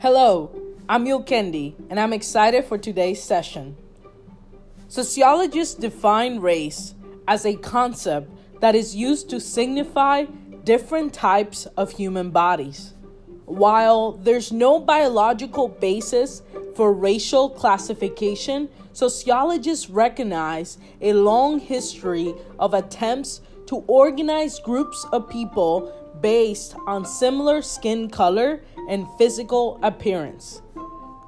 Hello, I'm Yul Kendi, and I'm excited for today's session. Sociologists define race as a concept that is used to signify different types of human bodies. While there's no biological basis for racial classification, sociologists recognize a long history of attempts to organize groups of people based on similar skin color and physical appearance.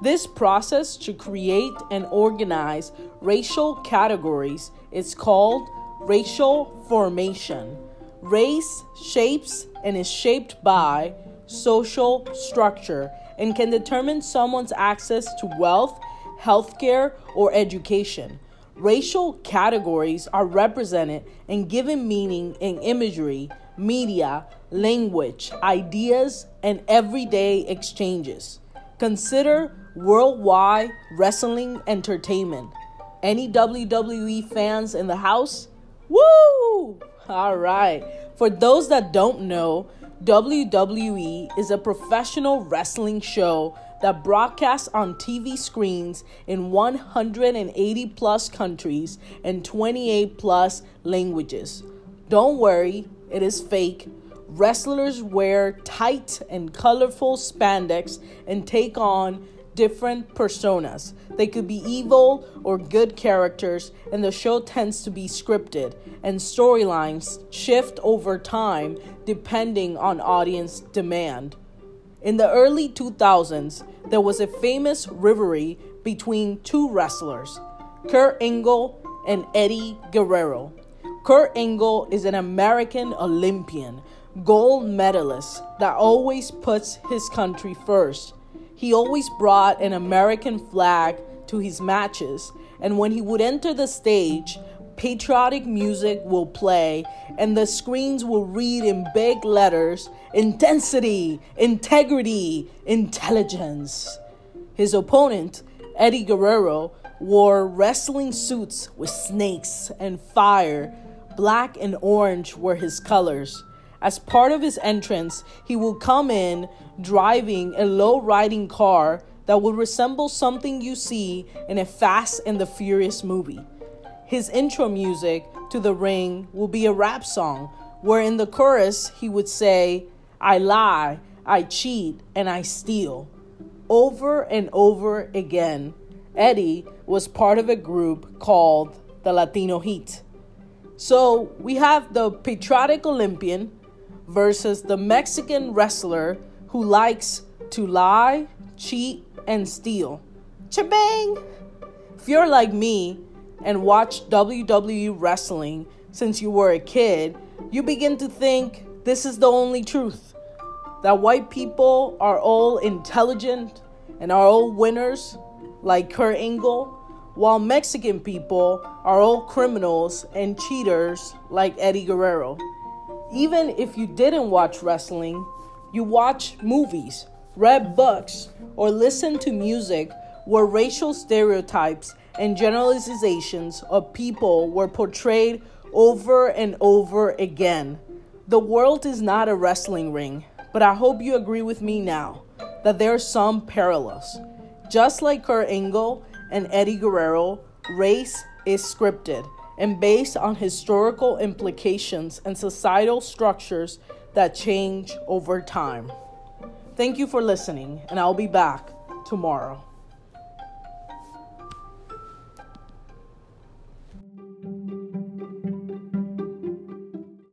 This process to create and organize racial categories is called racial formation. Race shapes and is shaped by social structure and can determine someone's access to wealth, healthcare, or education. Racial categories are represented and given meaning in imagery, media, language, ideas, and everyday exchanges. Consider worldwide wrestling entertainment. Any WWE fans in the house? Woo! All right. For those that don't know, WWE is a professional wrestling show that broadcasts on TV screens in 180 plus countries and 28 plus languages. Don't worry, it is fake. Wrestlers wear tight and colorful spandex and take on different personas. They could be evil or good characters, and the show tends to be scripted, and storylines shift over time depending on audience demand. In the early 2000s, there was a famous rivalry between two wrestlers, Kurt Angle and Eddie Guerrero. Kurt Angle is an American Olympian, gold medalist that always puts his country first. He always brought an American flag to his matches, and when he would enter the stage, patriotic music will play and the screens will read in big letters intensity, integrity, intelligence. His opponent, Eddie Guerrero, wore wrestling suits with snakes and fire. Black and orange were his colors. As part of his entrance, he will come in driving a low riding car that would resemble something you see in a Fast and the Furious movie. His intro music to the ring will be a rap song where in the chorus he would say, I lie, I cheat, and I steal. Over and over again, Eddie was part of a group called the Latino Heat. So we have the patriotic Olympian versus the Mexican wrestler who likes to lie, cheat, and steal. Chabang! If you're like me and watch WWE wrestling since you were a kid, you begin to think this is the only truth. That white people are all intelligent and are all winners, like Kurt Angle, while Mexican people are all criminals and cheaters, like Eddie Guerrero. Even if you didn't watch wrestling, you watch movies, read books, or listen to music where racial stereotypes and generalizations of people were portrayed over and over again. The world is not a wrestling ring, but I hope you agree with me now that there are some parallels. Just like Kurt Angle and Eddie Guerrero, race is scripted and based on historical implications and societal structures that change over time. Thank you for listening, and I'll be back tomorrow.